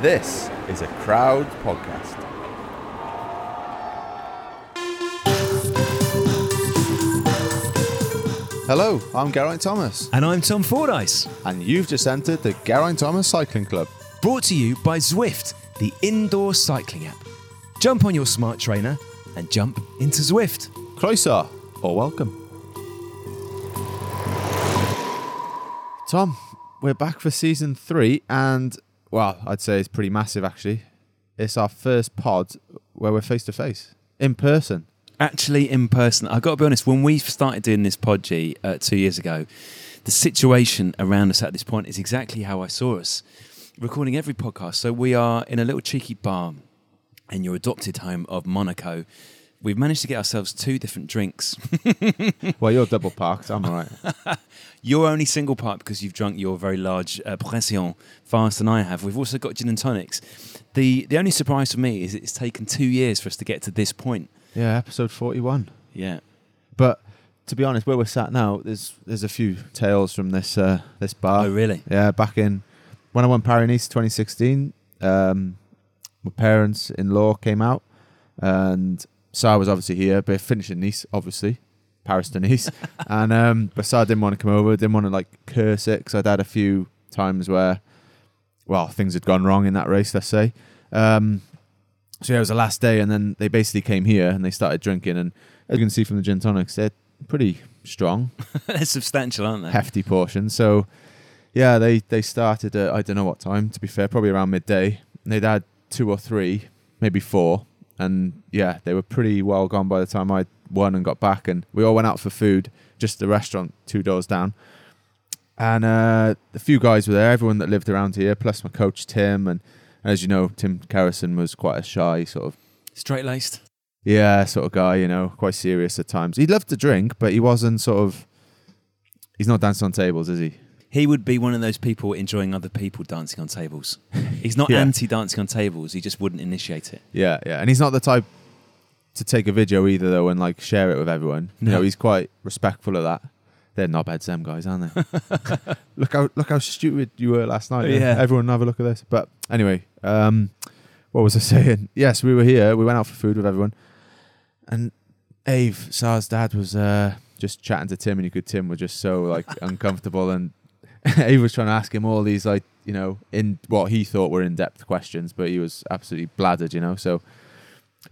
This is a crowd podcast. Hello, I'm Geraint Thomas, And I'm Tom Fordyce. and you've just entered the Geraint Thomas Cycling Club. Brought to you by Zwift, the indoor cycling app. Jump on your smart trainer and jump into Zwift. Croeso, or welcome. Tom, we're back for season three, and well, I'd say it's pretty massive actually. It's our first pod where we're face to face, in person. Actually, in person, I've got to be honest, when we started doing this pod G uh, two years ago, the situation around us at this point is exactly how I saw us recording every podcast. So we are in a little cheeky bar in your adopted home of Monaco. We've managed to get ourselves two different drinks. Well, you're double parked, I'm alright. You're only single parked because you've drunk your very large uh, pression faster than I have. We've also got gin and tonics. The the only surprise for me is it's taken two years for us to get to this point. yeah, episode 41. Yeah. But to be honest, where we're sat now, there's there's a few tales from this uh, this bar. oh, really? Yeah, back in when I went Paris Nice 2016, um, my parents in law came out, and Sarah was obviously here, but finished in Nice, obviously, Paris to Nice, and um, but Sarah didn't want to come over, didn't want to like curse it because I'd had a few times where, well, things had gone wrong in that race, let's say. Um, so yeah, it was the last day, and then they basically came here and they started drinking, and as you can see from the gin tonics, they're pretty strong They're substantial, aren't they? hefty portion. So yeah, they they started at I don't know what time. To be fair, probably around midday. And they'd had two or three, maybe four, and yeah, they were pretty well gone by the time I won and got back. And we all went out for food, just the restaurant two doors down. And uh, a few guys were there, everyone that lived around here, plus my coach Tim, and as you know, Tim Kerrison was quite a shy sort of Straight laced. yeah, sort of guy, you know, quite serious at times. He loved to drink, but he wasn't sort of. He's not dancing on tables, is he? He would be one of those people enjoying other people dancing on tables. He's not Yeah. anti dancing on tables, he just wouldn't initiate it. Yeah, yeah, and he's not the type to take a video either, though, and like share it with everyone. You know, he's quite respectful of that. They're knobheads, them guys, aren't they? look how look how stupid you were last night. Yeah. everyone have a look at this. But anyway, um, what was I saying? Yes, we were here. We went out for food with everyone, and Ave, Sar's dad, was uh, just chatting to Tim, and you could Tim was just so like uncomfortable, and Ave was trying to ask him all these like you know in what he thought were in depth questions, but he was absolutely bladdered, you know. So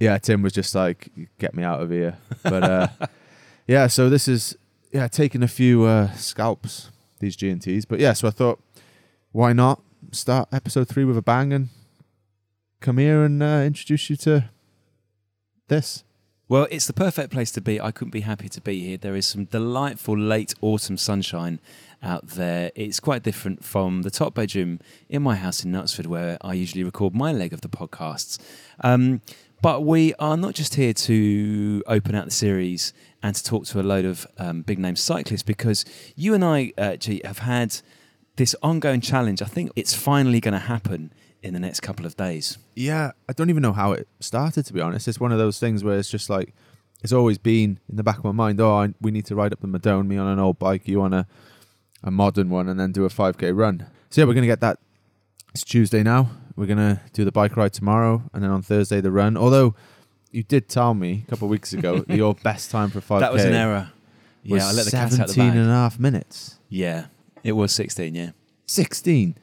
yeah, Tim was just like, "Get me out of here." But uh, yeah, so this is yeah taking a few uh, scalps these G and Ts, but yeah, so I thought, why not start episode three with a bang and come here and uh, introduce you to this. Well, it's the perfect place to be. I couldn't be happy to be here. There is some delightful late autumn sunshine out there. It's quite different from the top bedroom in my house in Knutsford, where I usually record my leg of the podcasts. Um, but we are not just here to open out the series and to talk to a load of um, big name cyclists, because you and I, uh, G, have had this ongoing challenge. I think it's finally going to happen in the next couple of days. Yeah, I don't even know how it started. To be honest, it's one of those things where it's just like it's always been in the back of my mind. Oh, I, we need to ride up the Madone, me on an old bike, you on a a modern one, and then do a five k run. So yeah, we're gonna get that. It's Tuesday now. We're gonna do the bike ride tomorrow, and then on Thursday the run. Although you did tell me a couple of weeks ago that your best time for five k That was an error. was Yeah, I let the cat out the 17 bag. and a half minutes. Yeah, it was 16, yeah. 16.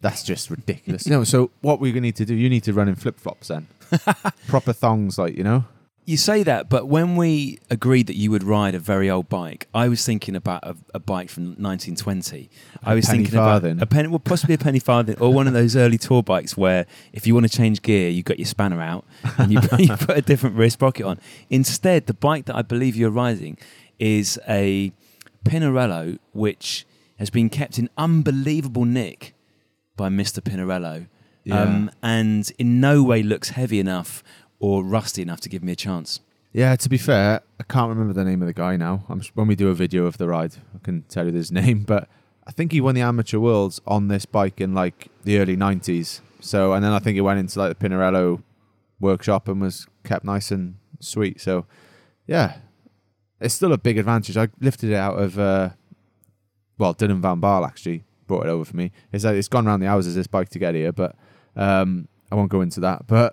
That's just ridiculous. no, so what we're gonna need to do? You need to run in flip flops then, proper thongs, like you know. You say that, but when we agreed that you would ride a very old bike, I was thinking about a, a bike from 1920. I was penny thinking farthing. about a penny, well, possibly a penny farthing, or one of those early tour bikes where if you want to change gear, you got your spanner out and you, you put a different wrist pocket on. Instead, the bike that I believe you're riding is a Pinarello, which has been kept in unbelievable nick by Mr. Pinarello, Yeah. um, and in no way looks heavy enough or rusty enough to give me a chance. Yeah, to be fair, I can't remember the name of the guy now. I'm, when we do a video of the ride, I can tell you his name, but I think he won the amateur worlds on this bike in like the early 90s. So, and then I think he went into like the Pinarello workshop and was kept nice and sweet. So, yeah, it's still a big advantage. I lifted it out of, uh, well, Dylan Van Baarle actually brought it over for me. It's like it's gone around the hours as this bike to get here, but Um, I won't go into that, but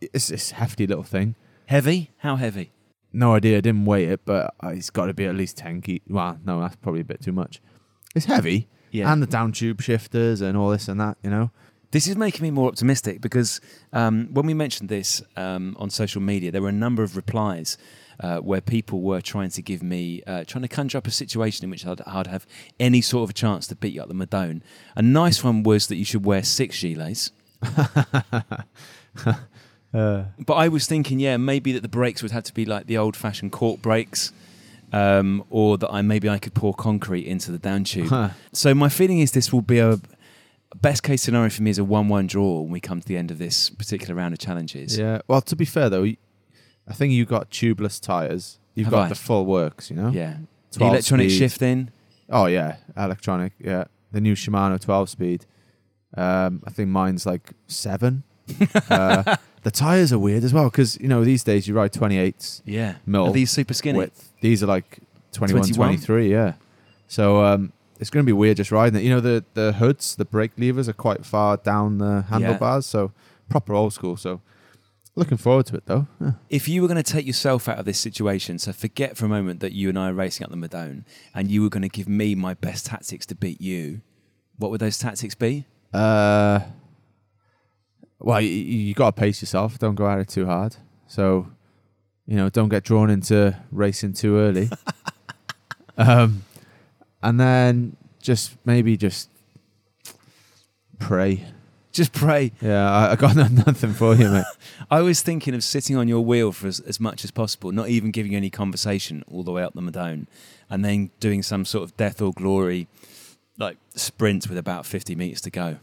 it's this hefty little thing. Heavy? How heavy? No idea. I didn't weigh it, but uh, it's got to be at least ten key. Well, no, that's probably a bit too much. It's heavy, Yeah. and the down tube shifters and all this and that. You know. This is making me more optimistic because um, when we mentioned this um, on social media, there were a number of replies uh, where people were trying to give me, uh, trying to conjure up a situation in which I'd, I'd have any sort of a chance to beat you up the Madone. A nice one was that you should wear six gilets. Uh, But I was thinking, yeah, maybe that the brakes would have to be like the old-fashioned cork brakes, um, or that I maybe I could pour concrete into the down tube. huh. So my feeling is this will be a best case scenario for me is a one-one draw when we come to the end of this particular round of challenges. Yeah. Well, to be fair though, I think you got tubeless tires. You've Have got I? the full works. You know. Yeah. 12 Electronic speed. shifting. Oh yeah, electronic. Yeah, the new Shimano 12 speed. Um, I think mine's like seven. uh, the tires are weird as well because you know these days you ride 28s Yeah. Mil Are these super skinny? width. These are like 21, 21? 23. Yeah. So um, it's going to be weird just riding it. You know the the hoods, the brake levers are quite far down the handlebars, so proper old school. So looking forward to it though. Yeah. If you were going to take yourself out of this situation, so forget for a moment that you and I are racing up the Madone, and you were going to give me my best tactics to beat you, what would those tactics be? Uh, well, you, you got to pace yourself. Don't go at it too hard. So, you know, don't get drawn into racing too early. um, and then just maybe just pray. Just pray. Yeah, I, I got nothing for you, mate. I was thinking of sitting on your wheel for as, as much as possible, not even giving you any conversation all the way up the Madone, and then doing some sort of death or glory like sprint with about 50 meters to go.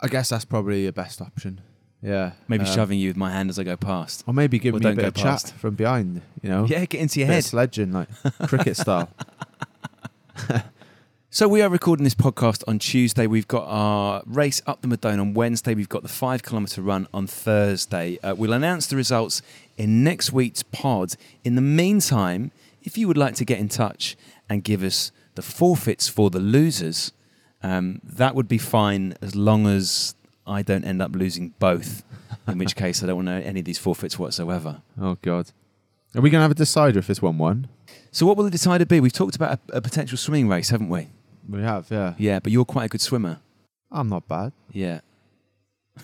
I guess that's probably the best option. Yeah, Maybe um, shoving you with my hand as I go past. or maybe give or me a don't bit go of chat past. from behind. You know, Yeah, get into your bit head. sledging like cricket style. So we are recording this podcast on Tuesday. We've got our race up the Madone on Wednesday. We've got the five kilometre run on Thursday. Uh, we'll announce the results in next week's pod. In the meantime, if you would like to get in touch and give us the forfeits for the losers, um, that would be fine as long as I don't end up losing both. In which case, I don't want to know any of these forfeits whatsoever. Oh God, are we gonna have a decider if it's one one? So, what will the decider be? We've talked about a, a potential swimming race, haven't we? We have, yeah. Yeah, but you're quite a good swimmer. I'm not bad. Yeah.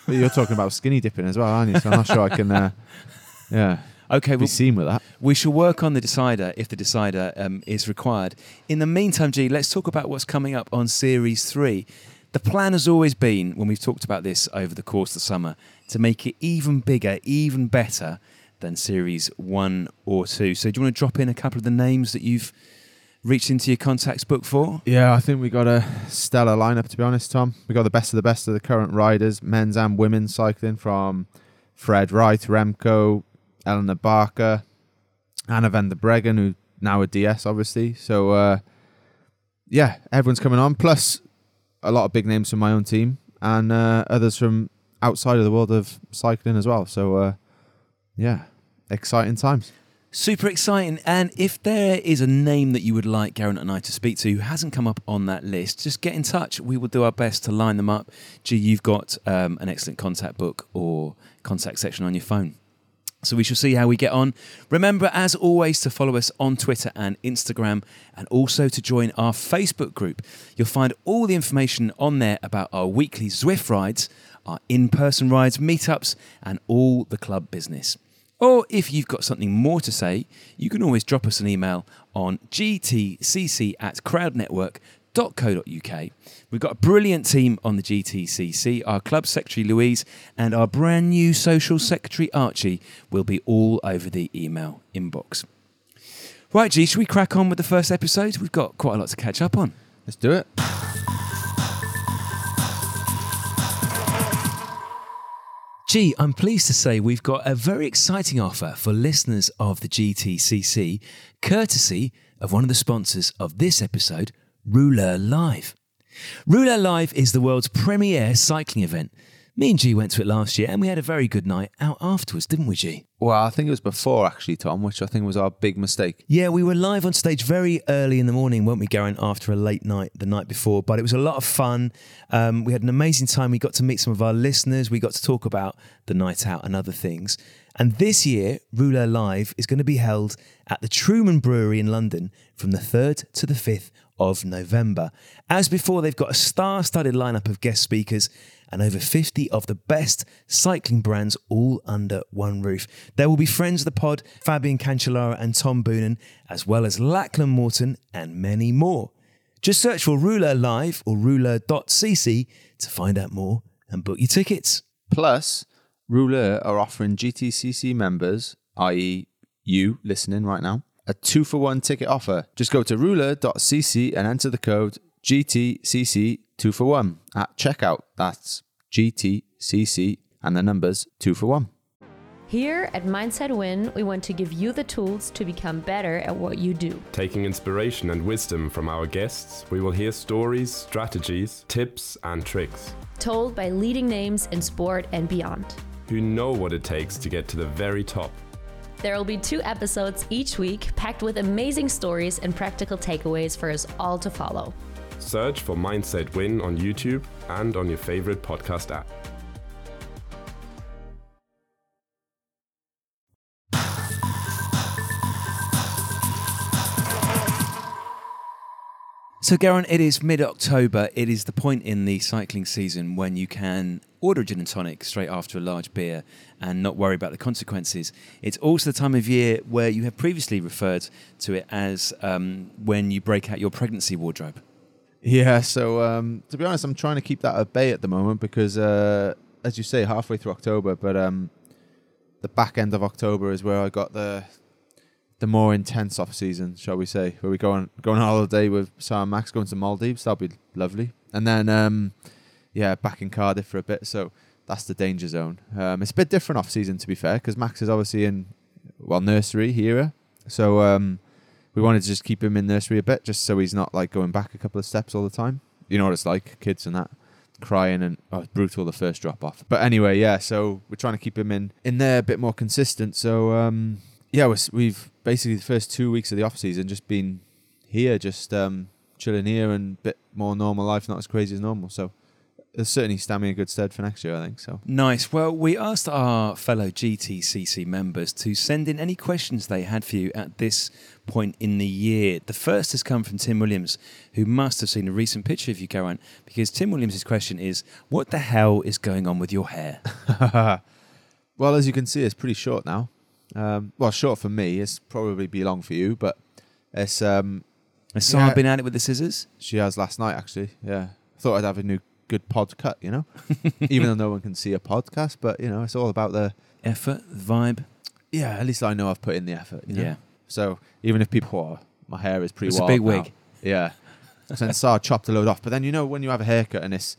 But you're talking about skinny dipping as well, aren't you? So I'm not sure I can, uh, yeah, Okay, be well, seen with that. we shall work on the decider if the decider um, is required. In the meantime, G, let's talk about what's coming up on Series 3. The plan has always been, when we've talked about this over the course of the summer, to make it even bigger, even better than Series 1 or 2. So, do you want to drop in a couple of the names that you've reached into your contacts book for? Yeah, I think we got a stellar lineup to be honest, Tom. We got the best of the best of the current riders, men's and women's cycling from Fred Wright, Remco, Elinor Barker, Anna van der Breggen, who now a DS obviously. So uh, yeah, everyone's coming on. Plus a lot of big names from my own team and uh, others from outside of the world of cycling as well. So uh, yeah, exciting times. Super exciting. And if there is a name that you would like Geraint and I to speak to who hasn't come up on that list, just get in touch. We will do our best to line them up. Gee, you've got um, an excellent contact book or contact section on your phone. So we shall see how we get on. Remember, as always, to follow us on Twitter and Instagram and also to join our Facebook group. You'll find all the information on there about our weekly Zwift rides, our in person rides, meetups, and all the club business. Or if you've got something more to say, you can always drop us an email on gtcc at crowdnetwork.co.uk. We've got a brilliant team on the GTCC. Our club secretary Louise and our brand new social secretary Archie will be all over the email inbox. Right, G, should we crack on with the first episode? We've got quite a lot to catch up on. Let's do it. Gee, I'm pleased to say we've got a very exciting offer for listeners of the GTCC, courtesy of one of the sponsors of this episode, Rouleur Live. Rouleur Live is the world's premier cycling event, Me and G went to it last year and we had a very good night out afterwards, didn't we, G? Well, I think it was before actually, Tom, which I think was our big mistake. Yeah, we were live on stage very early in the morning, weren't we, Geraint, after a late night the night before. But it was a lot of fun. Um, we had an amazing time. We got to meet some of our listeners. We got to talk about the night out and other things. And this year, Rouleur Live is going to be held at the Truman Brewery in London from the 3rd to the 5th of November. As before, they've got a star studded lineup of guest speakers and over 50 of the best cycling brands all under one roof. There will be friends of the pod, Fabian Cancellara and Tom Boonen, as well as Lachlan Morton and many more. Just search for Rouleur Live or rouleur.cc to find out more and book your tickets. Plus, Rouleur are offering GTCC members, i.e., you listening right now, a two for one ticket offer. Just go to rouleur.cc and enter the code GTCC2 for 1 at checkout. That's GTCC and the numbers 2 for 1. Here at Mindset Win, we want to give you the tools to become better at what you do. Taking inspiration and wisdom from our guests, we will hear stories, strategies, tips, and tricks. Told by leading names in sport and beyond. Who know what it takes to get to the very top. There will be two episodes each week packed with amazing stories and practical takeaways for us all to follow. Search for Mindset Win on YouTube and on your favorite podcast app. So, Geraint, it is mid October. It is the point in the cycling season when you can order a gin and tonic straight after a large beer and not worry about the consequences. It's also the time of year where you have previously referred to it as um, when you break out your pregnancy wardrobe. Yeah, so um, to be honest, I'm trying to keep that at bay at the moment because, uh, as you say, halfway through October, but um, the back end of October is where I got the the more intense off season, shall we say, where we go on go on holiday with Sam Max, going to Maldives. That'll be lovely, and then um, yeah, back in Cardiff for a bit. So that's the danger zone. Um, it's a bit different off season, to be fair, because Max is obviously in well nursery here, so um, we wanted to just keep him in nursery a bit, just so he's not like going back a couple of steps all the time. You know what it's like, kids and that crying and oh, brutal the first drop off. But anyway, yeah. So we're trying to keep him in in there a bit more consistent. So um, yeah, we've basically the first two weeks of the off season just been here, just um, chilling here and bit more normal life, not as crazy as normal. So it's certainly standing in good stead for next year, I think. So Nice. Well, we asked our fellow GTCC members to send in any questions they had for you at this point in the year. The first has come from Tim Williams, who must have seen a recent picture of you, Geraint, because Tim Williams' question is, "What the hell is going on with your hair?" well, as you can see, it's pretty short now. Um, well, short for me. It's probably be long for you, but it's um, Has Sarah Yeah. been at it with the scissors? she has last night actually. Yeah, thought I'd have a new good pod cut. You know, even though no one can see a podcast, but you know, it's all about the Effort, vibe. yeah. At least I know I've put in the effort. You know? Yeah. So even if people, oh, my hair is pretty It's a wild big now." wig. Yeah. So then Sarah chopped a load off, but then you know when you have a haircut and it's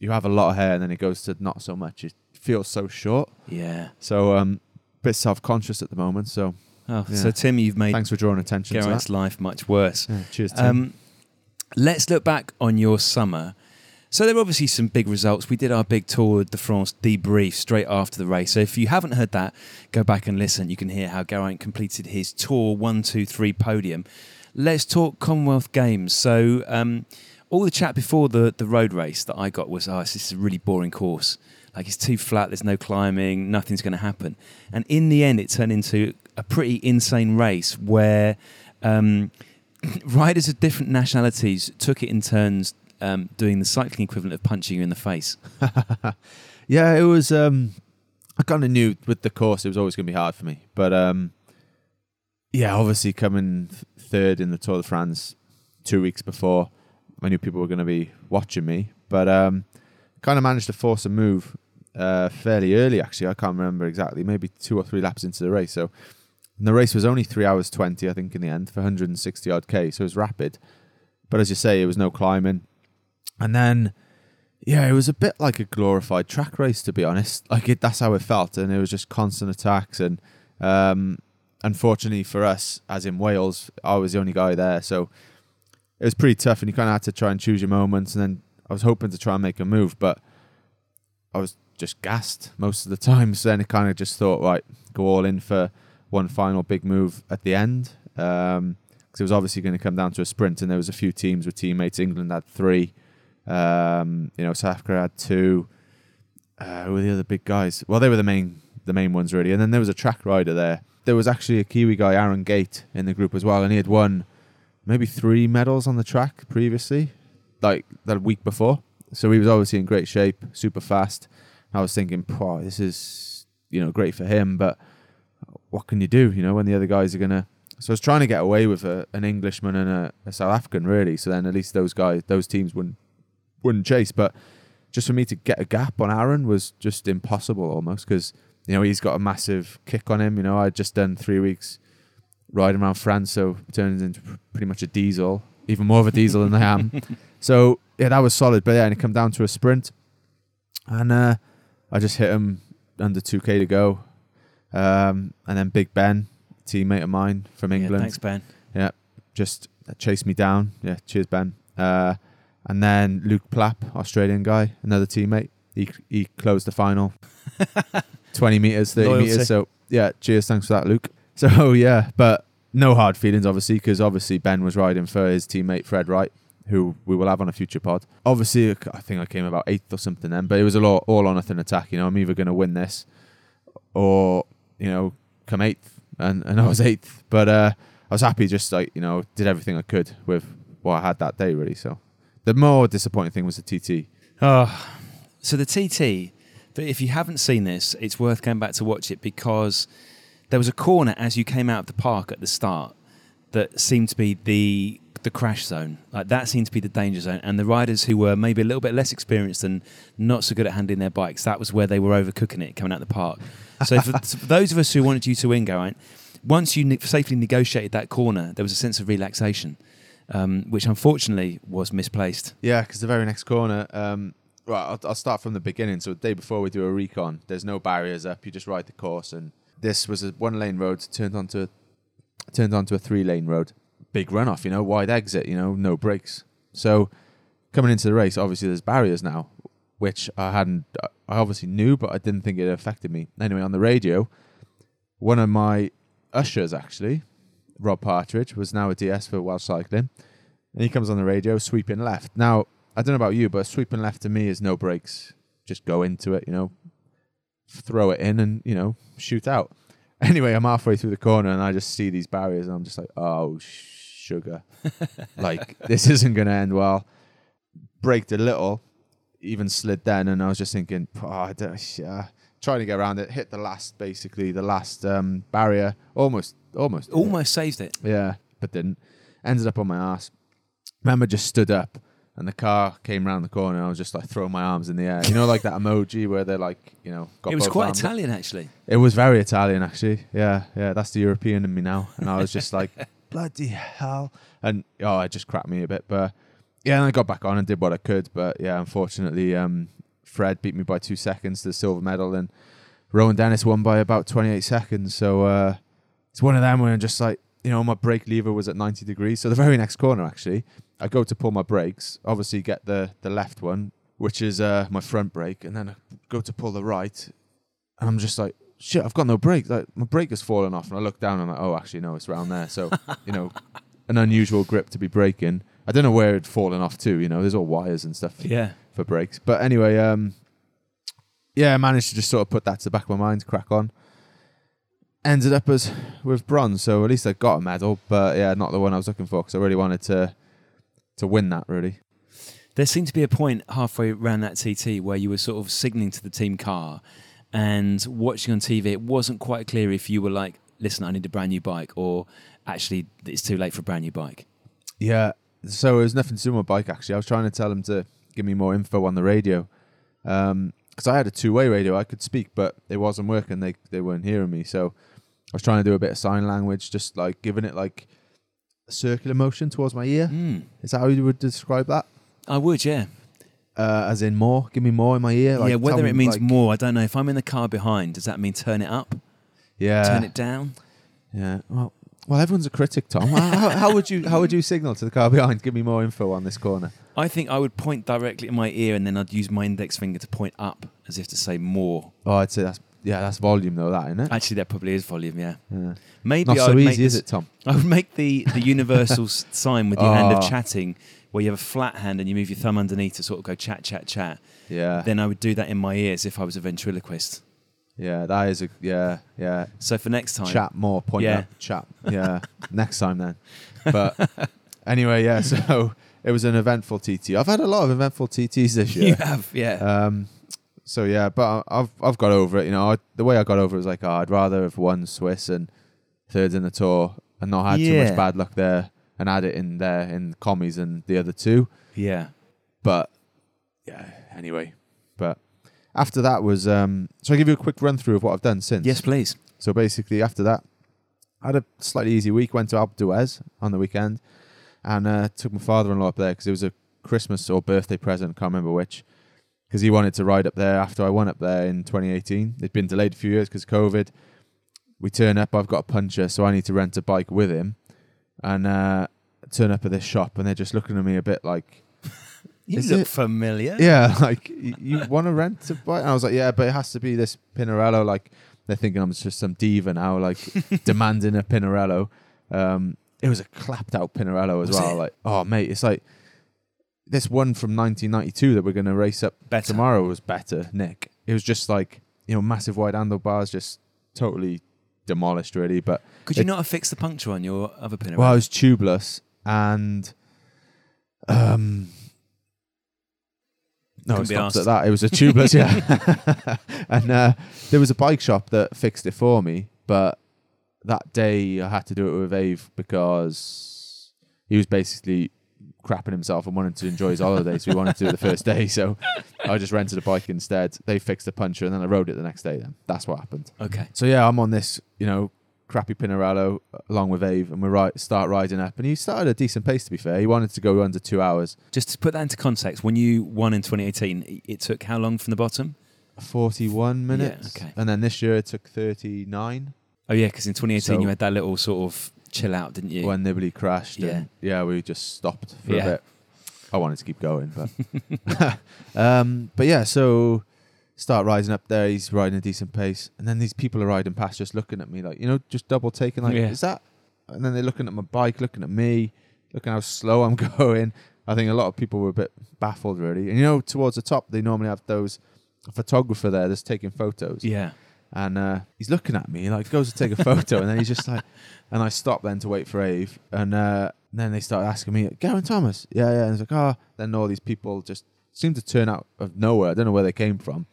you have a lot of hair and then it goes to not so much, it feels so short. Yeah. So um, bit self conscious at the moment. So Oh, Yeah. so Tim, you've made thanks for drawing attention to Geraint's that. life much worse. Yeah, cheers, Tim. Um, let's look back on your summer. So there were obviously some big results. We did our big Tour de France debrief straight after the race. So if you haven't heard that, go back and listen. You can hear how Geraint completed his Tour one, two, three podium. Let's talk Commonwealth Games. So um, all the chat before the the road race that I got was, "Oh, this is a really boring course. Like it's too flat. There's no climbing. Nothing's going to happen." And in the end, it turned into a pretty insane race where. Um, riders of different nationalities took it in turns um, doing the cycling equivalent of punching you in the face. yeah, it was. Um, I kind of knew with the course it was always going to be hard for me, but um, yeah, obviously coming third in the Tour de France two weeks before, I knew people were going to be watching me, but um, kind of managed to force a move uh, fairly early. Actually, I can't remember exactly, maybe two or three laps into the race. So and the race was only three hours twenty, I think, in the end for 160 odd k. So it was rapid, but as you say, it was no climbing, and then. Yeah, it was a bit like a glorified track race, to be honest. Like it, that's how it felt, and it was just constant attacks. And um, unfortunately for us, as in Wales, I was the only guy there, so it was pretty tough. And you kind of had to try and choose your moments. And then I was hoping to try and make a move, but I was just gassed most of the time. So then I kind of just thought, right, go all in for one final big move at the end. Um 'cause it was obviously going to come down to a sprint, and there was a few teams with teammates. England had three, um, you know, South Africa had two. Uh, who were the other big guys? Well, they were the main the main ones really, and then there was a track rider there. There was actually a Kiwi guy, Aaron Gate, in the group as well, and he had won maybe three medals on the track previously, like the week before. So he was obviously in great shape, super fast. I was thinking, wow, this is you know great for him, but what can you do? You know, when the other guys are gonna. So I was trying to get away with a, an Englishman and a, a South African, really. So then at least those guys, those teams wouldn't wouldn't chase. But just for me to get a gap on Aaron was just impossible almost because you know he's got a massive kick on him. You know, I'd just done three weeks riding around France, so turns into pretty much a diesel, even more of a diesel than I am. So yeah, that was solid. But yeah, and it come down to a sprint, and uh, I just hit him under two k to go, um, and then Big Ben, teammate of mine from Yeah, England, thanks, Ben. Yeah, just chased me down. Yeah, cheers, Ben. Uh, and then Luke Plapp, Australian guy, another teammate. He he closed the final, twenty meters, thirty Loyalty. meters. So yeah, cheers, thanks for that, Luke. So yeah, but no hard feelings, obviously, because obviously Ben was riding for his teammate Fred Wright, who we will have on a future pod. Obviously, I think I came about eighth or something then, but it was a lot all or nothing attack. You know, I'm either going to win this, or you know, come eighth, and and I was eighth. But uh, I was happy, just like you know, did everything I could with what I had that day, really. So the more disappointing thing was the TT. Oh, ah. so the TT. But if you haven't seen this, it's worth going back to watch it because there was a corner as you came out of the park at the start that seemed to be the the crash zone. Like that seemed to be the danger zone, and the riders who were maybe a little bit less experienced and not so good at handling their bikes, that was where they were overcooking it coming out of the park. So for, for those of us who wanted you to win, Geraint, once you ne- safely negotiated that corner, there was a sense of relaxation, um, which unfortunately was misplaced. Yeah, because the very next corner. Um, right, I'll, I'll start from the beginning. So the day before we do a recon, there's no barriers up. You just ride the course, and this was a one lane road turned onto a, turned onto a three lane road. Big runoff, you know, wide exit, you know, no brakes. So coming into the race, obviously there's barriers now, which I hadn't. I obviously knew, but I didn't think it affected me. Anyway, on the radio, one of my ushers actually, Rob Partridge, was now a DS for Welsh Cycling. And he comes on the radio, sweeping left. Now, I don't know about you, but sweeping left to me is no brakes. Just go into it, you know, throw it in and, you know, shoot out. Anyway, I'm halfway through the corner and I just see these barriers and I'm just like, oh, sugar. like, this isn't going to end well. Braked a little, even slid then. And I was just thinking, oh, I yeah. Trying to get around it, hit the last, basically, the last um, barrier. Almost, almost. Almost saved it. Yeah, but didn't. Ended up on my ass. Remember, just stood up, and the car came round the corner. And I was just like throwing my arms in the air. You know, like that emoji where they're like, you know, got it was quite up. Italian, actually. It was very Italian, actually. Yeah, yeah. That's the European in me now, and I was just like, bloody hell. And oh, it just cracked me a bit, but yeah, and I got back on and did what I could. But yeah, unfortunately, um, Fred beat me by two seconds to the silver medal, and Rohan Dennis won by about 28 seconds. So uh, it's one of them where I'm just like, you know, my brake lever was at 90 degrees. So the very next corner, actually, I go to pull my brakes, obviously get the, the left one, which is uh, my front brake, and then I go to pull the right, and I'm just like, shit, I've got no brake. Like my brake has fallen off, and I look down, and I'm like, oh, actually, no, it's around there. So, you know, an unusual grip to be braking. I don't know where it'd fallen off to. You know, there's all wires and stuff Yeah. for brakes. But anyway, um, yeah, I managed to just sort of put that to the back of my mind, crack on. Ended up as with bronze, so at least I got a medal. But yeah, not the one I was looking for because I really wanted to to win that. Really, There seemed to be a point halfway around that TT where you were sort of signaling to the team car and watching on TV. It wasn't quite clear if you were like, listen, I need a brand new bike, or actually, it's too late for a brand new bike. Yeah. So it was nothing to do with my bike actually. I was trying to tell them to give me more info on the radio. Um 'cause because I had a two-way radio, I could speak, but it wasn't working. They they weren't hearing me. So I was trying to do a bit of sign language, just like giving it like a circular motion towards my ear. Mm. Is that how you would describe that? I would, yeah. Uh, as in more, give me more in my ear. Like, yeah, whether it me, means like- more, I don't know. If I'm in the car behind, does that mean turn it up, Yeah, turn it down? yeah. Well, well, everyone's a critic, Tom. how, how, would you how would you signal to the car behind? Give me more info on this corner. I think I would point directly in my ear and then I'd use my index finger to point up as if to say more. Oh, I'd say that's yeah, that's volume though, that isn't it? Actually, that probably is volume. Yeah. Yeah. Maybe Not I so would easy, is it, Tom? I would make the the universal sign with your hand of Oh. chatting, where you have a flat hand and you move your thumb underneath to sort of go chat, chat, chat. Yeah, Then I would do that in my ears if I was a ventriloquist. Yeah, that is a yeah, yeah. So for next time, Chat more, point Yeah. up, chat. Yeah, next time then. But anyway, yeah. So it was an eventful TT. I've had a lot of eventful TTs this year. you have, yeah. Um, so yeah, but I've I've got over it. You know, I, the way I got over it was like, oh, I'd rather have won Swiss and third in the tour and not had too much bad luck there and had it in there in commies and the other two. yeah. But yeah, anyway. After that was um. So I give you a quick run through of what I've done since. Yes, please. So basically, after that, I had a slightly easy week. Went to Alpe on the weekend, and uh, took my father-in-law up there because it was a Christmas or birthday present. Can't remember which. Because he wanted to ride up there after I went up there in 2018. It'd been delayed a few years because COVID. We turn up. I've got a puncher, so I need to rent a bike with him, and uh, turn up at this shop, and they're just looking at me a bit like, You Is look it- familiar. yeah, like you want to rent a bike? And I was like, yeah, but it has to be this Pinarello. Like they're thinking I'm just some diva now, like demanding a Pinarello. Um, it was a clapped out Pinarello as Was well. it? Like, oh mate, it's like this one from 1992 that we're going to race up Better. tomorrow was better. Nick, it was just like you know massive wide handlebars, just totally demolished really. But Could you It- not have fixed the puncture on your other Pinarello? well, I was tubeless and um no, it stopped at that. It was a tubeless, yeah. and uh, there was a bike shop that fixed it for me, but that day I had to do it with Ave because he was basically crapping himself and wanted to enjoy his holiday, so we wanted to do it the first day. So I just rented a bike instead. They fixed the puncher, and then I rode it the next day. Then that's what happened. okay. So yeah, I'm on this, you know, crappy Pinarello along with Ave, and we right start riding up. And he started a decent pace. To be fair, he wanted to go under two hours, Just to put that into context, when you won in 2018, it- took how long from the bottom? forty-one minutes. okay. And then this year it took 39. Oh, yeah, because in 2018 So- you had that little sort of chill out, didn't you? when Nibali crashed. Yeah. And yeah, we just stopped for Yeah. a bit. I wanted to keep going, but um, but yeah, so start rising up there. He's riding a decent pace, and then these people are riding past, just looking at me like you know, just double taking like, Yeah. is that? And then they're looking at my bike, looking at me, looking how slow I'm going. I think a lot of people were a bit baffled, really. And you know, towards the top, they normally have those a photographer there that's taking photos, yeah. and uh, he's looking at me like goes to take a photo, and then he's just like, and I stop then to wait for Ave, and uh, then they start asking me, Geraint Thomas, yeah, yeah, and it's like, oh, then all these people just seem to turn out of nowhere. I don't know where they came from,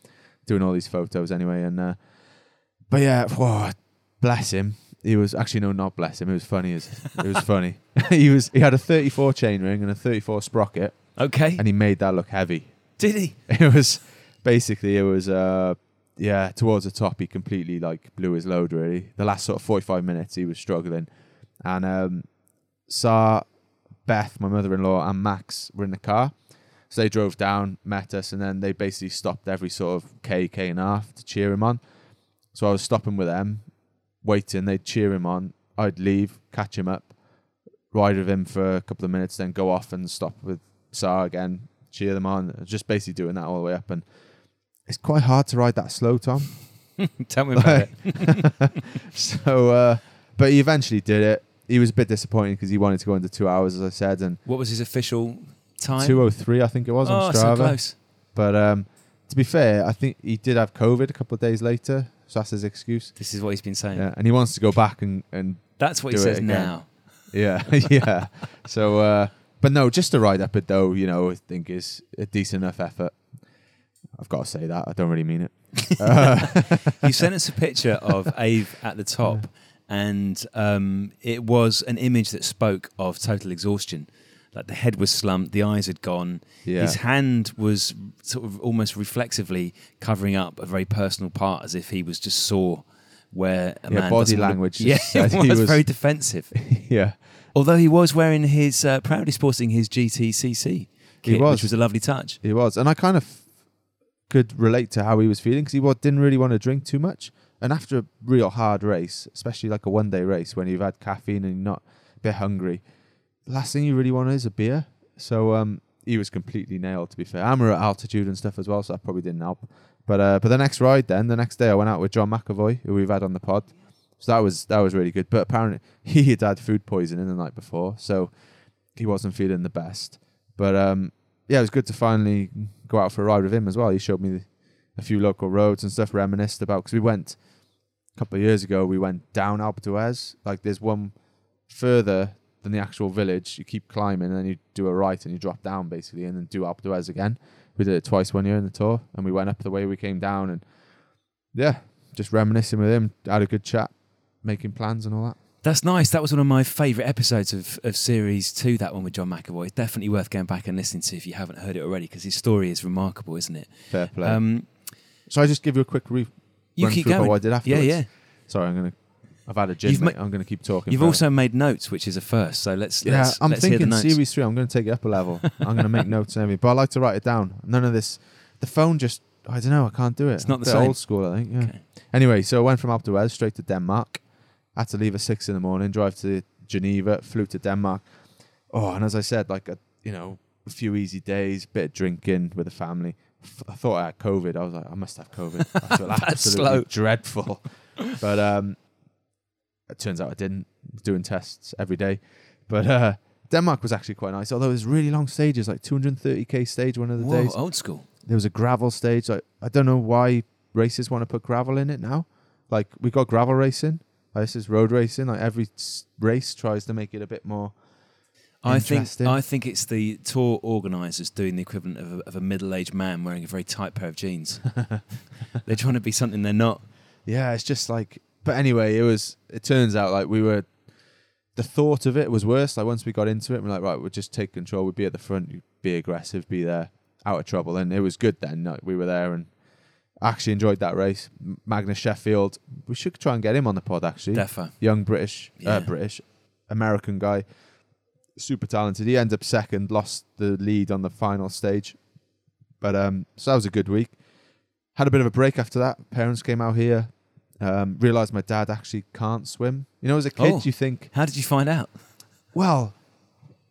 doing all these photos anyway, and uh, but yeah, whoa, bless him. He was actually no, not bless him. It was funny. As, it was funny. he was he had a 34 chain ring and a 34 sprocket, Okay. and he made that look heavy. Did he? It was basically it was uh yeah towards the top he completely like blew his load really. The last sort of 45 minutes he was struggling, and um saw Beth, my mother-in-law, and Max were in the car. So they drove down, met us, and then they basically stopped every sort of K, K and a half to cheer him on. So I was stopping with them, waiting. They'd cheer him on. I'd leave, catch him up, ride with him for a couple of minutes, then go off and stop with Sa again, cheer them on. Just basically doing that all the way up. And it's quite hard to ride that slow, Tom. Tell me about it. so, uh, but he eventually did it. He was a bit disappointed because he wanted to go under two hours, as I said, and What was his official time? 203, I think it was oh, on so Strava. close. But um, to be fair, I think he did have COVID a couple of days later, so that's his excuse. This is what he's been saying. Yeah, and he wants to go back and, and That's what he says now. yeah, yeah. So, uh, but no, just to ride up it though, you know, I think is a decent enough effort. I've got to say that. I don't really mean it. Uh, you sent us a picture of Ave at the top, and um, it was an image that spoke of total exhaustion. Like the head was slumped, the eyes had gone. yeah, His hand was sort of almost reflexively covering up a very personal part, as if he was just sore. Where a Yeah, man body language yeah, it he was was- very defensive. yeah. Although he was wearing his uh, proudly sporting his GTCC kit, was. which was a lovely touch. He was, and I kind of could relate to how he was feeling because he didn't really want to drink too much. And after a real hard race, especially like a one-day race when you've had caffeine and you're not a bit hungry, last thing you really want is a beer. So um, he was completely nailed. To be fair, we're at altitude and stuff as well, so that probably didn't help. But uh, but the next ride, then the next day, I went out with John McAvoy, who we've had on the pod. So that was that was really good. But apparently, he had had food poisoning the night before, so he wasn't feeling the best. But um, yeah, it was good to finally go out for a ride with him as well. He showed me a few local roads and stuff, reminisced about because we went a couple of years ago. We went down Alpe d'Huez. Like there's one further than the actual village. You keep climbing and then you do a right and you drop down basically, and then do Alpe again. We did it twice one year in the tour, and we went up the way we came down, and yeah, just reminiscing with him. Had a good chat, making plans and all that. That's nice. That was one of my favourite episodes of, of series two. That one with John McAvoy. Definitely worth going back and listening to if you haven't heard it already, because his story is remarkable, isn't it? Fair play. Um, so I just give you a quick re- you run keep through going. what I did yeah, afterwards. yeah. Sorry, I'm gonna. I've had a gin. Mate. Ma- I'm gonna keep talking. You've also made notes, which is a first. So let's Yeah, let's, I'm let's thinking series three. I'm going to take it up a level. I'm going to make notes and everything, but I like to write it down. None of this. The phone just. I don't know. I can't do it. It's not the same. Old school, I think. Yeah. Okay. Anyway, so I went from Alpe straight to Denmark. I Had to leave at six in the morning, drive to Geneva, flew to Denmark. Oh, and as I said, like a you know a few easy days, bit of drinking with the family. F- I thought I had COVID. I was like, I must have COVID. I feel absolutely dreadful. But um, it turns out I didn't. Doing tests every day, but uh, Denmark was actually quite nice. Although it was really long stages, like 230k stage one of the Whoa, days. old school. There was a gravel stage. Like I don't know why races want to put gravel in it now. Like we got gravel racing. Like, this is road racing. Like every race tries to make it a bit more. I think I think it's the tour organisers doing the equivalent of a, of a middle-aged man wearing a very tight pair of jeans. they're trying to be something they're not. Yeah, it's just like. But anyway, it was. It turns out like we were. The thought of it was worse. Like once we got into it, we're like, right, we'll just take control. We'd be at the front, be aggressive, be there, out of trouble, and it was good then. Like, we were there and actually enjoyed that race. Magnus Sheffield, we should try and get him on the pod actually. Defo. young British, Yeah. uh, British, American guy, super talented. He ended up second, lost the lead on the final stage, but um, so that was a good week. Had a bit of a break after that. Parents came out here. Um, realized my dad actually can't swim. You know, as a kid, Oh. you think, How did you find out? well,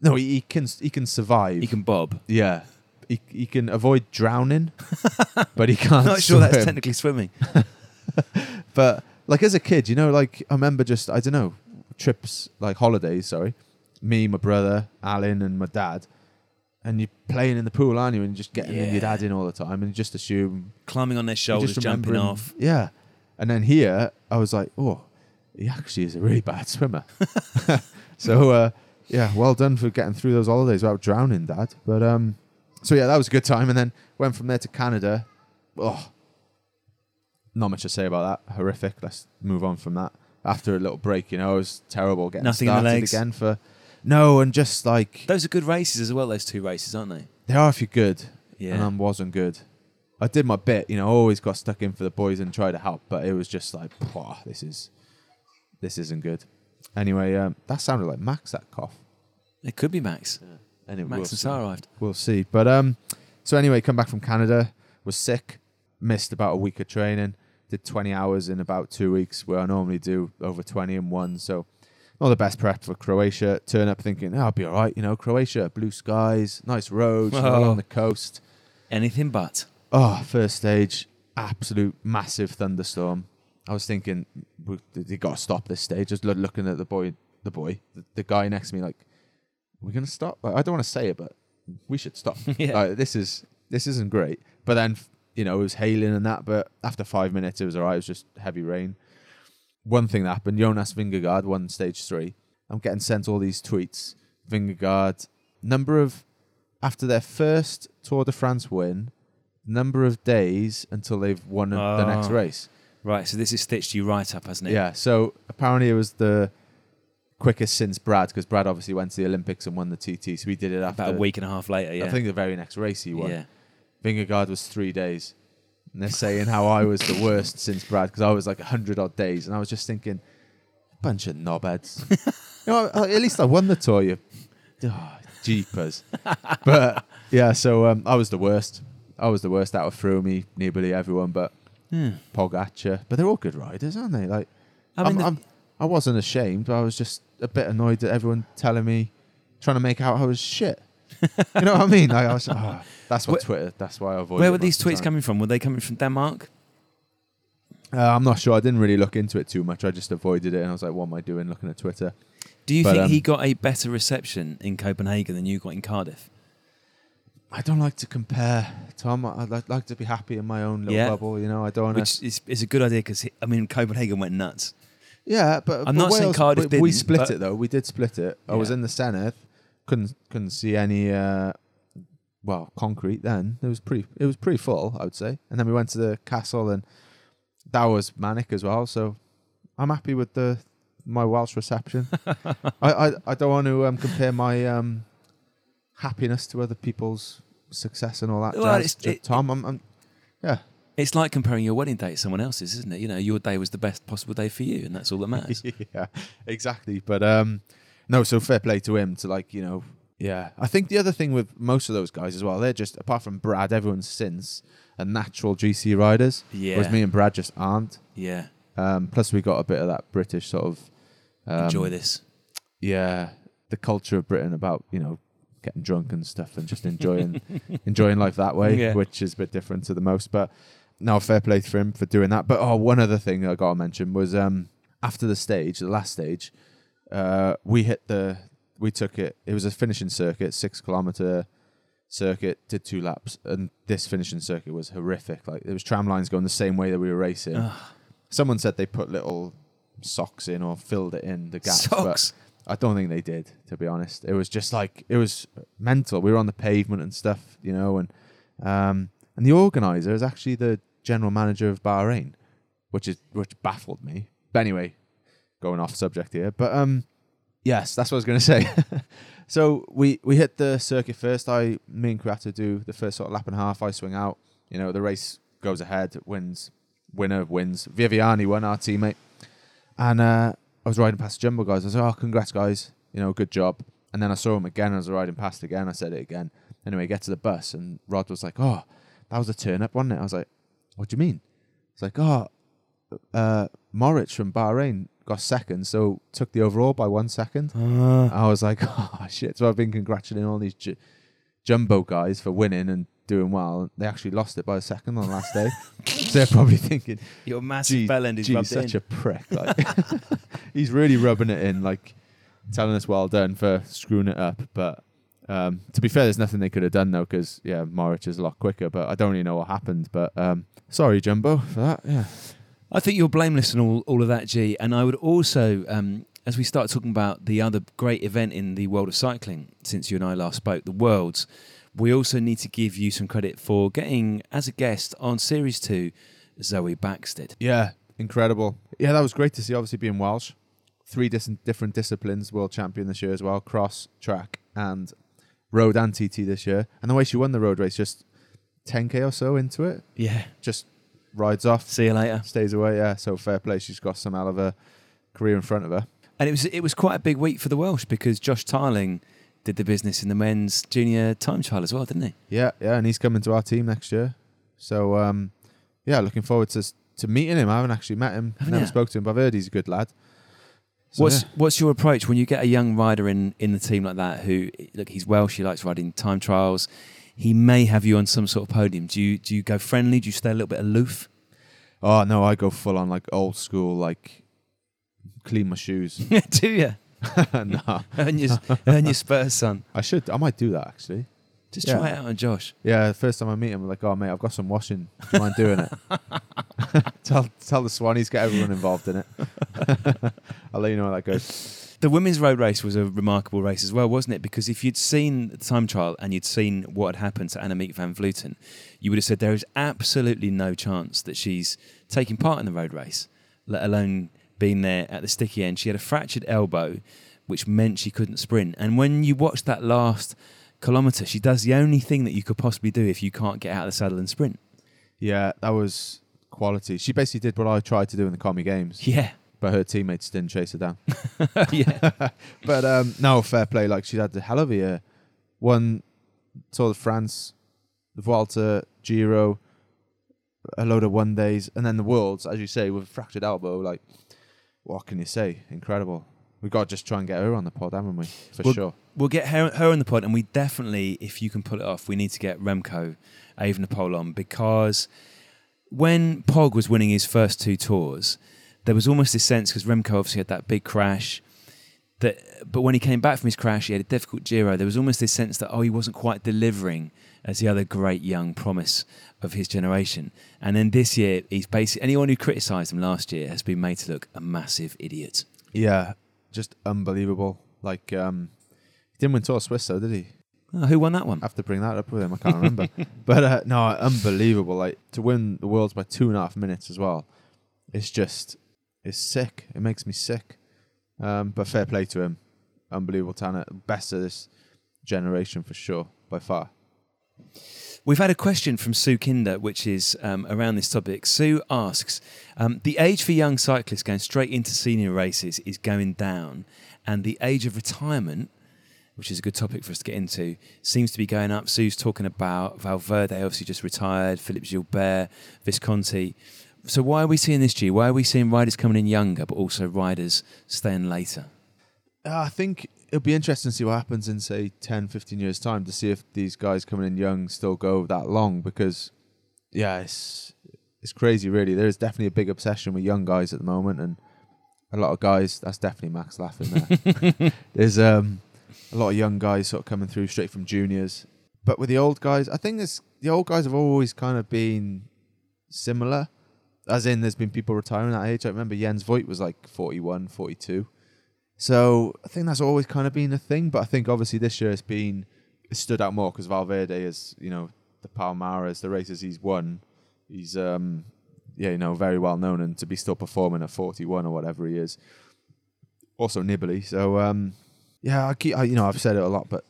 no, he, he can he can survive. He can bob. yeah, he he can avoid drowning, but he can't. Not sure that's swim. technically swimming. But like as a kid, you know, like I remember just I don't know trips like holidays. Sorry, me, my brother, Alan, and my dad, and you're playing in the pool, aren't you? And just getting in your Yeah. dad in all the time, and you just assume Climbing on their you shoulders, just jumping off. Yeah, and then here I was like, oh, he actually is a really bad swimmer. so uh, yeah, well done for getting through those holidays without drowning, Dad. But um, so yeah, that was a good time, and then went from there to Canada. Oh, not much to say about that. Horrific. Let's move on from that. After a little break, you know, it was terrible getting Nothing in the started legs. again for no, and just like Those are good races as well. Those two races, aren't they? they are if you're good, Yeah. and I wasn't good. I did my bit, you know, always got stuck in for the boys and tried to help, but it was just like, "Pwah, this is, this isn't good. Anyway, um, that sounded like Max that cough, it could be Max. and it Max and see. Sarah arrived. We'll see. But um, so anyway, come back from Canada, was sick, missed about a week of training, did 20 hours in about two weeks, where I normally do over 20 in one. So not the best prep for Croatia. Turn up thinking, oh, I'll be all right. You know, Croatia, blue skies, nice roads, Oh. along the coast. Anything but. Oh, first stage, absolute massive thunderstorm. I was thinking, we, they got to stop this stage. Just loo- looking at the boy, the boy, the, the guy next to me, like, we're we gonna stop? Like, I don't want to say it, but we should stop. Yeah. Like, this is this isn't great. But then, you know, it was hailing and that. But after five minutes, it was alright. It was just heavy rain. One thing that happened: Jonas Vingegaard won stage three. I'm getting sent all these tweets. Vingegaard number of after their first Tour de France win, number of days until they've won the next Oh. race. Right, so this has stitched you right up, hasn't it? Yeah. So apparently it was the quickest since Brad, because Brad obviously went to the Olympics and won the TT. So he did it after About a week and a half later, yeah. I think the very next race he won. yeah. Vingegaard was three days. And they're saying how I was the worst since Brad because I was like 100 odd days. And I was just thinking, bunch of knobheads. you know, at least I won the tour, you. Oh, jeepers. but yeah, so um, I was the worst. I was the worst out of Froome, Nibali, everyone, but Hmm. Pogacar. But they're all good riders, aren't they? Like, I mean, am the- I'm, I wasn't ashamed. I was just a bit annoyed at everyone telling me, trying to make out I was shit. you know what I mean? Like, I was, oh, that's what Where- Twitter. That's why I avoid. Where were these most of the tweets time. coming from? Were they coming from Denmark? Uh, I'm not sure. I didn't really look into it too much. I just avoided it, and I was like, "What am I doing? Looking at Twitter." Do you But, think um, he got a better reception in Copenhagen than you got in Cardiff? I don't like to compare, Tom. I'd like- to be happy in my own little Yeah. bubble. You know, I don't want to. Which is, is a good idea because I mean Copenhagen went nuts. Yeah, but I'm but not saying Cardiff we, we split it though. We did split it. I was in the Senedd, couldn't couldn't see any. Uh, well, concrete. Then it was pretty. It was pretty full, I would say. And then we went to the castle, and that was manic as well. So I'm happy with the my Welsh reception. I, I I don't want to um, compare my um, happiness to other people's success and all that. Well, jazz. it's- it- Tom, I'm, I'm yeah. It's like comparing your wedding day to someone else's, isn't it? You know, your day was the best possible day for you, and that's all that matters. yeah, exactly. But um, no, so fair play to him to like you know, yeah. I think the other thing with most of those guys as well, they're just apart from Brad, everyone's since are natural GC riders. Yeah. Whereas me and Brad just aren't. yeah. Um, plus we got a bit of that British sort of um, Enjoy this. Yeah, the culture of Britain about you know getting drunk and stuff and just enjoying enjoying life that way, Yeah. which is a bit different to the most. But no, fair play for him for doing that. But oh, one other thing I got to mention was um after the stage, the last stage, uh, we hit the we took it. It was a finishing circuit, six kilometer circuit, did two laps, and this finishing circuit was horrific. Like there was tram lines going the same way that we were racing. Ugh. Someone said they put little socks in or filled it in the gaps. but Socks. I don't think they did, to be honest. It was just like it was mental. We were on the pavement and stuff, you know, and um, and the organizer is actually the general manager of Bahrain, which is which baffled me. But anyway, going off subject here, but um, yes, that's what I was going to say. so we we hit the circuit first. I me and Kurata do the first sort of lap and a half. I swing out. You know, the race goes ahead, wins, winner wins. Viviani won, our teammate, and uh, I was riding past Jumbo guys. I was like, "Oh, congrats, guys! You know, good job." And then I saw him again. as I was riding past again. I said it again. Anyway, get to the bus, and Rod was like, "Oh, that was a turn up, wasn't it?" I was like, "What do you mean?" It's like, "Oh, uh, Moritz from Bahrain got second, so took the overall by one second. I was like, "Oh shit!" So I've been congratulating all these ju- Jumbo guys for winning and doing well. They actually lost it by a second on the last day. so they're probably thinking, Your massive bell end is Gee, rubbed such in. a prick. Like, he's really rubbing it in, like telling us well done for screwing it up. But um, to be fair, there's nothing they could have done though, because yeah, Moritz is a lot quicker. But I don't really know what happened. But um, sorry, Jumbo, for that. Yeah, I think you're blameless in all, all of that, G. And I would also, um, as we start talking about the other great event in the world of cycling since you and I last spoke, the Worlds, we also need to give you some credit for getting, as a guest on Series 2, Zoe Backstedt. yeah, incredible. Yeah, that was great to see. Obviously, being Welsh, three dis- different disciplines, world champion this year as well, cross, track, and road and TT this year. And the way she won the road race, just 10k or so into it, Yeah. just rides off. See you later. stays away. Yeah, so fair play. She's got some hell of a career in front of her. And it was it was quite a big week for the Welsh because Josh Tarling did the business in the men's junior time trial as well, didn't he? Yeah, yeah, and he's coming to our team next year. So um, yeah, looking forward to to meeting him. I haven't actually met him, Haven't never you? spoke to him, but I've heard he's a good lad. So, what's yeah. what's your approach when you get a young rider in in the team like that who look he's Welsh, he likes riding time trials. He may have you on some sort of podium. Do you do you go friendly? Do you stay a little bit aloof? Oh no, I go full on like old school, like clean my shoes. do you? no, Earn your, earn your spurs, son. I should. I might do that actually. Just Yeah. try it out on Josh. Yeah, the first time I meet him, I'm like, oh mate, I've got some washing. Do you mind doing it? tell tell the Swannies, get everyone involved in it. I'll let you know how that goes. The women's road race was a remarkable race as well, wasn't it? Because if you'd seen the time trial and you'd seen what had happened to Annemiek van Vleuten, you would have said there is absolutely no chance that she's taking part in the road race, let alone being there at the sticky end. She had a fractured elbow, which meant she couldn't sprint. And when you watch that last kilometre, she does the only thing that you could possibly do if you can't get out of the saddle and sprint. Yeah, that was quality. She basically did what I tried to do in the commie games, Yeah. but her teammates didn't chase her down. yeah. but um, no, fair play. Like she had the hell of a year. Won Tour de France, the Vuelta, Giro, a load of one days, and then the Worlds, as you say, with a fractured elbow. Like, what can you say? Incredible. We've got to just try and get her on the pod, haven't we? For Well, sure. We'll get her, her on the pod, and we definitely, if you can pull it off, we need to get Remco Evenepoel on because when Pog was winning his first two tours, there was almost this sense because Remco obviously had that big crash. That, but when he came back from his crash, he had a difficult Giro. There was almost this sense that oh, he wasn't quite delivering as the other great young promise of his generation. And then this year, he's basically anyone who criticised him last year has been made to look a massive idiot. Yeah, just unbelievable. Like, um, he didn't win Tour of Swiss, though, did he? Oh, who won that one? I have to bring that up with him. I can't remember. but uh, no, unbelievable. Like to win the worlds by two and a half minutes as well. It's just, it's sick. It makes me sick. Um, but fair play to him. Unbelievable talent. Best of this generation for sure, by far. We've had a question from Sue Kinder, which is um, around this topic. Sue asks um, The age for young cyclists going straight into senior races is going down, and the age of retirement, which is a good topic for us to get into, seems to be going up. Sue's talking about Valverde, obviously just retired, Philippe Gilbert, Visconti. So, why are we seeing this, G? Why are we seeing riders coming in younger, but also riders staying later? Uh, I think it'll be interesting to see what happens in, say, 10, 15 years' time to see if these guys coming in young still go that long because, yeah, it's, it's crazy, really. There is definitely a big obsession with young guys at the moment, and a lot of guys, that's definitely Max laughing there. There's um, a lot of young guys sort of coming through straight from juniors. But with the old guys, I think this, the old guys have always kind of been similar. As in, there's been people retiring at that age. I remember Jens Voigt was like 41, 42. So I think that's always kind of been a thing. But I think obviously this year it's been it stood out more because Valverde is, you know, the Palmares, the races he's won. He's, um, yeah, you know, very well known and to be still performing at 41 or whatever he is. Also Nibali. So, um, yeah, I keep, I, you know, I've said it a lot, but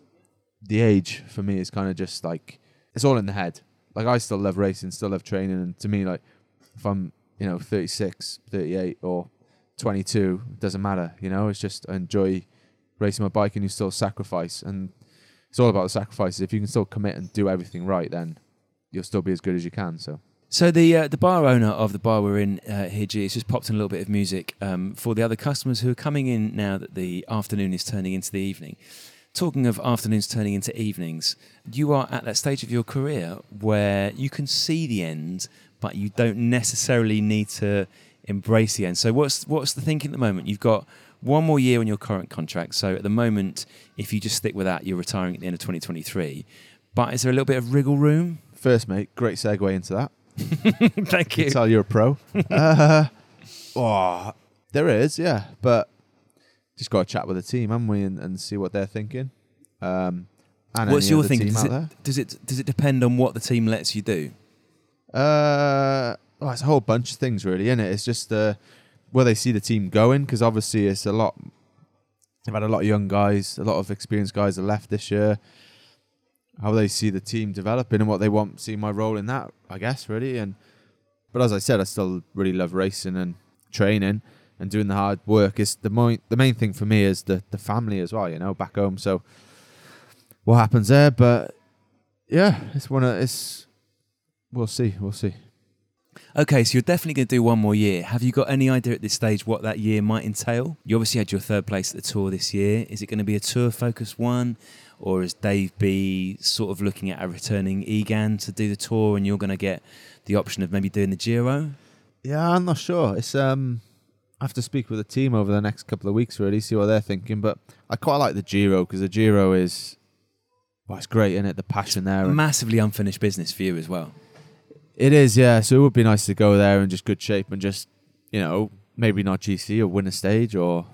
the age for me is kind of just like, it's all in the head. Like I still love racing, still love training. And to me, like, if I'm, you know, 36, 38 or 22, it doesn't matter. You know, it's just I enjoy racing my bike and you still sacrifice. And it's all about the sacrifices. If you can still commit and do everything right, then you'll still be as good as you can. So So the uh, the bar owner of the bar we're in uh, here, G, has just popped in a little bit of music um, for the other customers who are coming in now that the afternoon is turning into the evening. Talking of afternoons turning into evenings, you are at that stage of your career where you can see the end, but you don't necessarily need to embrace the end. So what's what's the thinking at the moment? You've got one more year on your current contract. So at the moment, if you just stick with that, you're retiring at the end of 2023. But is there a little bit of wriggle room? first, mate, great segue into that. Thank You tell you're a pro. uh, oh, there is, yeah, but just got to chat with the team, haven't we, and, and see what they're thinking. Um, and What's your thinking? Does it, does it does it depend on what the team lets you do? Uh, well, it's a whole bunch of things, really, isn't it? It's just uh, where they see the team going, because obviously it's a lot. They've had a lot of young guys, a lot of experienced guys that left this year. How they see the team developing and what they want, see my role in that, I guess, really. And but as I said, I still really love racing and training and doing the hard work. Is the mo- the main thing for me is the the family as well, you know, back home. So what happens there? But yeah, it's one of it's. We'll see. We'll see. Okay, so you're definitely going to do one more year. Have you got any idea at this stage what that year might entail? You obviously had your third place at the tour this year. Is it going to be a tour focused one? Or is Dave B sort of looking at a returning Egan to do the tour and you're going to get the option of maybe doing the Giro? Yeah, I'm not sure. It's um, I have to speak with the team over the next couple of weeks, really, see what they're thinking. But I quite like the Giro because the Giro is, well, it's great, isn't it? The passion there. Massively unfinished business for you as well. It is, yeah. So it would be nice to go there in just good shape and just, you know, maybe not GC or win a stage, or,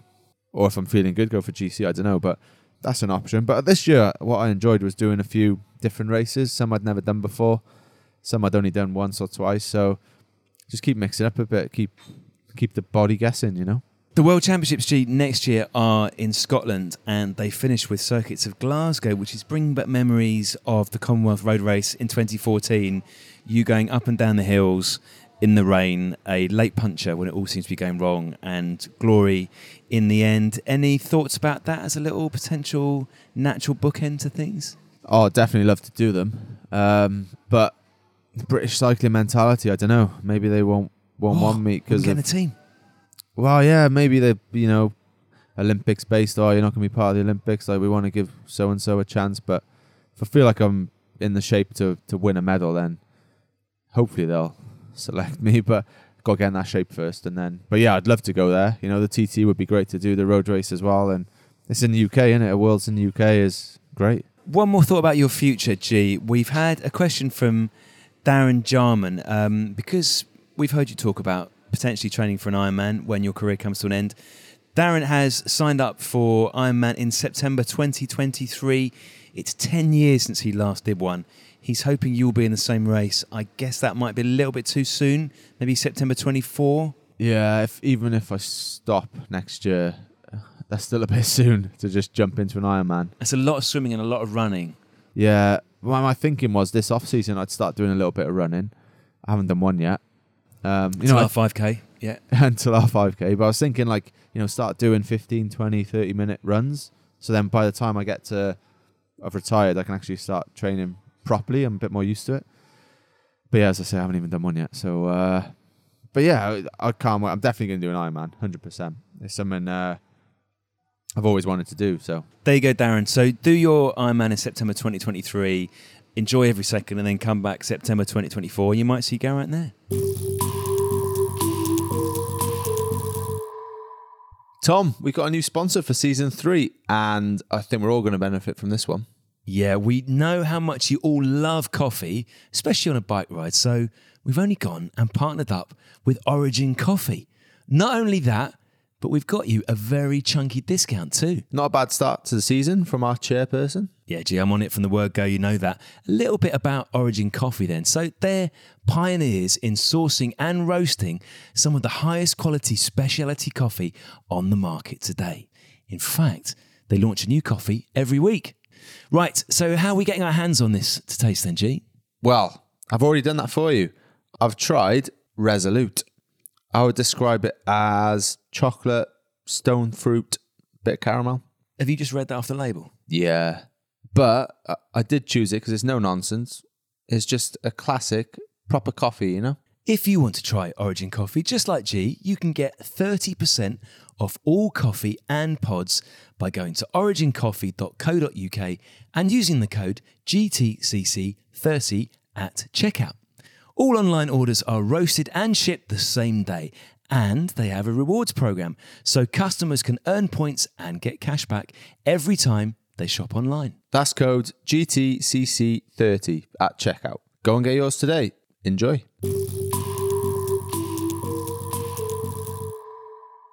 or if I'm feeling good, go for GC. I don't know, but that's an option. But this year, what I enjoyed was doing a few different races. Some I'd never done before, some I'd only done once or twice. So just keep mixing up a bit, keep keep the body guessing, you know. The World Championships G next year are in Scotland and they finish with circuits of Glasgow, which is bringing back memories of the Commonwealth Road Race in 2014. You going up and down the hills in the rain, a late puncher when it all seems to be going wrong, and glory in the end. Any thoughts about that as a little potential natural bookend to things? Oh, definitely love to do them. Um, but the British cycling mentality, I don't know. Maybe they won't won't want me because getting a team. Well, yeah, maybe they, you know, Olympics based. Oh, you're not going to be part of the Olympics. Like we want to give so and so a chance, but if I feel like I'm in the shape to to win a medal, then hopefully they'll select me. But got to get in that shape first, and then. But yeah, I'd love to go there. You know, the TT would be great to do the road race as well, and it's in the UK, isn't it? A Worlds in the UK is great. One more thought about your future, G. We've had a question from Darren Jarman um, because we've heard you talk about potentially training for an Ironman when your career comes to an end. Darren has signed up for Ironman in September 2023. It's 10 years since he last did one. He's hoping you'll be in the same race. I guess that might be a little bit too soon. Maybe September 24. Yeah, if even if I stop next year, that's still a bit soon to just jump into an Ironman. It's a lot of swimming and a lot of running. Yeah, well, my thinking was this off season I'd start doing a little bit of running. I haven't done one yet. Um, you It's know, about 5k. Yeah. until our 5k. But I was thinking like, you know, start doing 15, 20, 30 minute runs. So then by the time I get to, I've retired, I can actually start training properly. I'm a bit more used to it. But yeah, as I say, I haven't even done one yet. So, uh, but yeah, I, I can't wait. I'm definitely going to do an Ironman, 100%. It's something uh, I've always wanted to do. So There you go, Darren. So do your Ironman in September 2023. Enjoy every second and then come back September 2024. You might see Geraint there. Tom, we've got a new sponsor for season three, and I think we're all going to benefit from this one. Yeah, we know how much you all love coffee, especially on a bike ride. So we've only gone and partnered up with Origin Coffee. Not only that, but we've got you a very chunky discount too. Not a bad start to the season from our chairperson. Yeah, gee, I'm on it from the word go, you know that. A little bit about Origin Coffee then. So they're pioneers in sourcing and roasting some of the highest quality specialty coffee on the market today. In fact, they launch a new coffee every week. Right, so how are we getting our hands on this to taste then, G? Well, I've already done that for you. I've tried Resolute. I would describe it as chocolate, stone fruit, bit of caramel. Have you just read that off the label? Yeah. But I, I did choose it because it's no nonsense. It's just a classic, proper coffee, you know? If you want to try Origin Coffee, just like G, you can get 30% off all coffee and pods by going to origincoffee.co.uk and using the code GTCC30 at checkout. All online orders are roasted and shipped the same day, and they have a rewards program so customers can earn points and get cash back every time they shop online. That's code GTCC30 at checkout. Go and get yours today. Enjoy.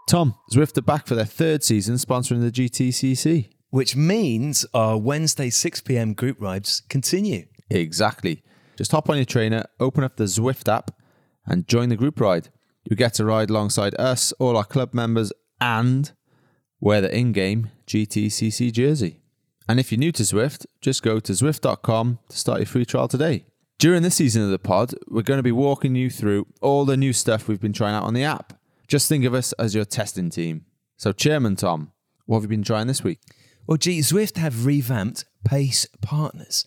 Tom, Zwift are back for their third season sponsoring the GTCC. Which means our Wednesday 6 pm group rides continue. Exactly. Just hop on your trainer, open up the Zwift app, and join the group ride. You get to ride alongside us, all our club members, and wear the in game GTCC jersey. And if you're new to Zwift, just go to Zwift.com to start your free trial today. During this season of the pod, we're going to be walking you through all the new stuff we've been trying out on the app. Just think of us as your testing team. So, Chairman Tom, what have you been trying this week? Well, gee, Zwift have revamped Pace Partners.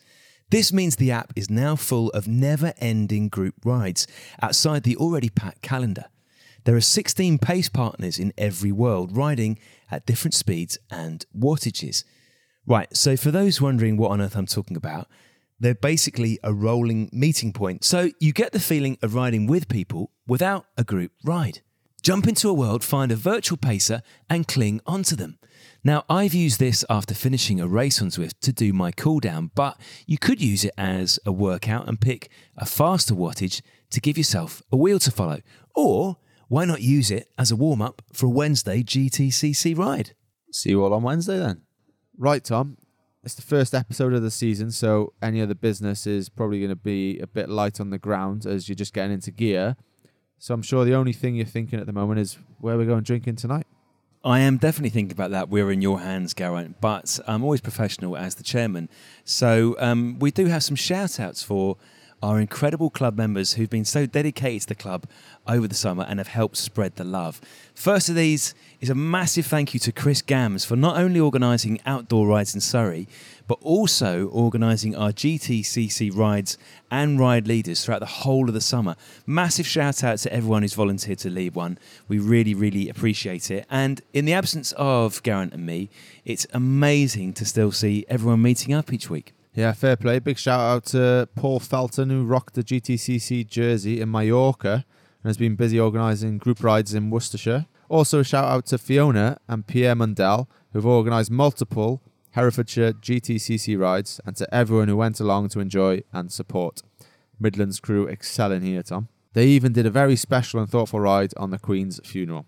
This means the app is now full of never ending group rides outside the already packed calendar. There are 16 pace partners in every world riding at different speeds and wattages. Right, so for those wondering what on earth I'm talking about, they're basically a rolling meeting point. So you get the feeling of riding with people without a group ride. Jump into a world, find a virtual pacer, and cling onto them. Now, I've used this after finishing a race on Zwift to do my cool down, but you could use it as a workout and pick a faster wattage to give yourself a wheel to follow. Or why not use it as a warm up for a Wednesday GTCC ride? See you all on Wednesday then. Right, Tom. It's the first episode of the season, so any other business is probably going to be a bit light on the ground as you're just getting into gear. So I'm sure the only thing you're thinking at the moment is where we're going drinking tonight. I am definitely thinking about that. We're in your hands, Geraint, but I'm always professional as the chairman. So um, we do have some shout outs for our incredible club members who've been so dedicated to the club over the summer and have helped spread the love. First of these is a massive thank you to Chris Gams for not only organising outdoor rides in Surrey, but also organising our GTCC rides and ride leaders throughout the whole of the summer. Massive shout out to everyone who's volunteered to lead one. We really, really appreciate it. And in the absence of Geraint and me, it's amazing to still see everyone meeting up each week. Yeah, fair play. Big shout out to Paul Felton, who rocked the GTCC jersey in Mallorca and has been busy organising group rides in Worcestershire. Also, a shout out to Fiona and Pierre Mundell, who've organised multiple Herefordshire GTCC rides, and to everyone who went along to enjoy and support. Midlands crew excelling here, Tom. They even did a very special and thoughtful ride on the Queen's funeral.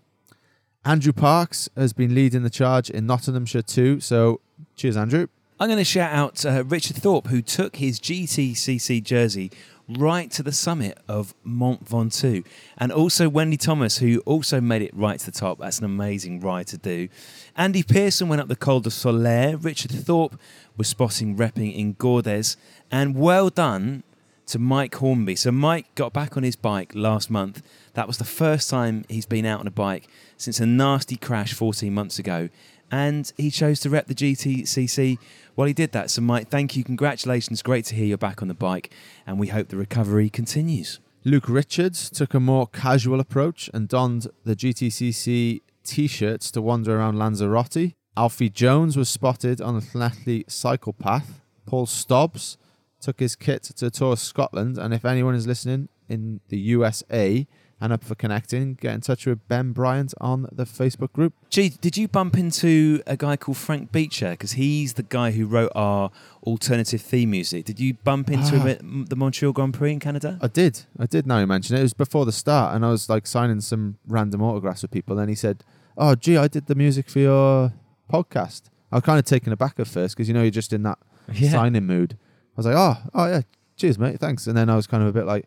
Andrew Parks has been leading the charge in Nottinghamshire too, so cheers, Andrew. I'm going to shout out uh, Richard Thorpe, who took his GTCC jersey right to the summit of Mont Ventoux. And also Wendy Thomas, who also made it right to the top. That's an amazing ride to do. Andy Pearson went up the Col de Solaire. Richard Thorpe was spotting repping in Gordes. And well done to Mike Hornby. So Mike got back on his bike last month. That was the first time he's been out on a bike since a nasty crash 14 months ago. And he chose to rep the GTCC well, he did that. So, Mike, thank you. Congratulations. Great to hear you're back on the bike. And we hope the recovery continues. Luke Richards took a more casual approach and donned the GTCC t shirts to wander around Lanzarote. Alfie Jones was spotted on the Llanelli cycle path. Paul Stobbs took his kit to tour Scotland. And if anyone is listening in the USA, and up for connecting, get in touch with Ben Bryant on the Facebook group. Gee, did you bump into a guy called Frank Beecher? Because he's the guy who wrote our alternative theme music. Did you bump into ah. him at the Montreal Grand Prix in Canada? I did. I did now you mention it. It was before the start, and I was like signing some random autographs with people. And he said, Oh, gee, I did the music for your podcast. I was kind of taken aback at first because you know you're just in that yeah. signing mood. I was like, Oh, oh yeah, cheers, mate, thanks. And then I was kind of a bit like,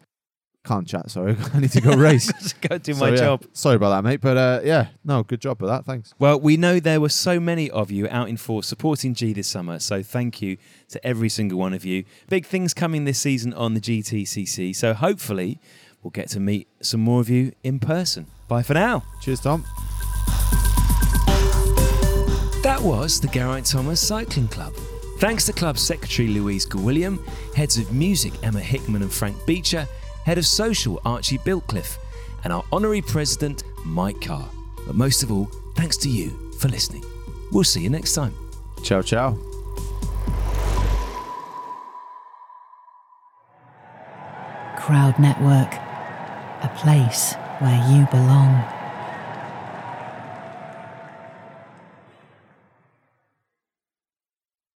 can't chat. Sorry, I need to go race. Just go do so, my yeah. job. Sorry about that, mate. But uh, yeah, no, good job with that. Thanks. Well, we know there were so many of you out in force supporting G this summer, so thank you to every single one of you. Big things coming this season on the GTCC, so hopefully we'll get to meet some more of you in person. Bye for now. Cheers, Tom. That was the Geraint Thomas Cycling Club. Thanks to club secretary Louise Gwilliam, heads of music Emma Hickman and Frank Beecher Head of Social Archie Biltcliffe, and our Honorary President Mike Carr. But most of all, thanks to you for listening. We'll see you next time. Ciao, ciao. Crowd Network, a place where you belong.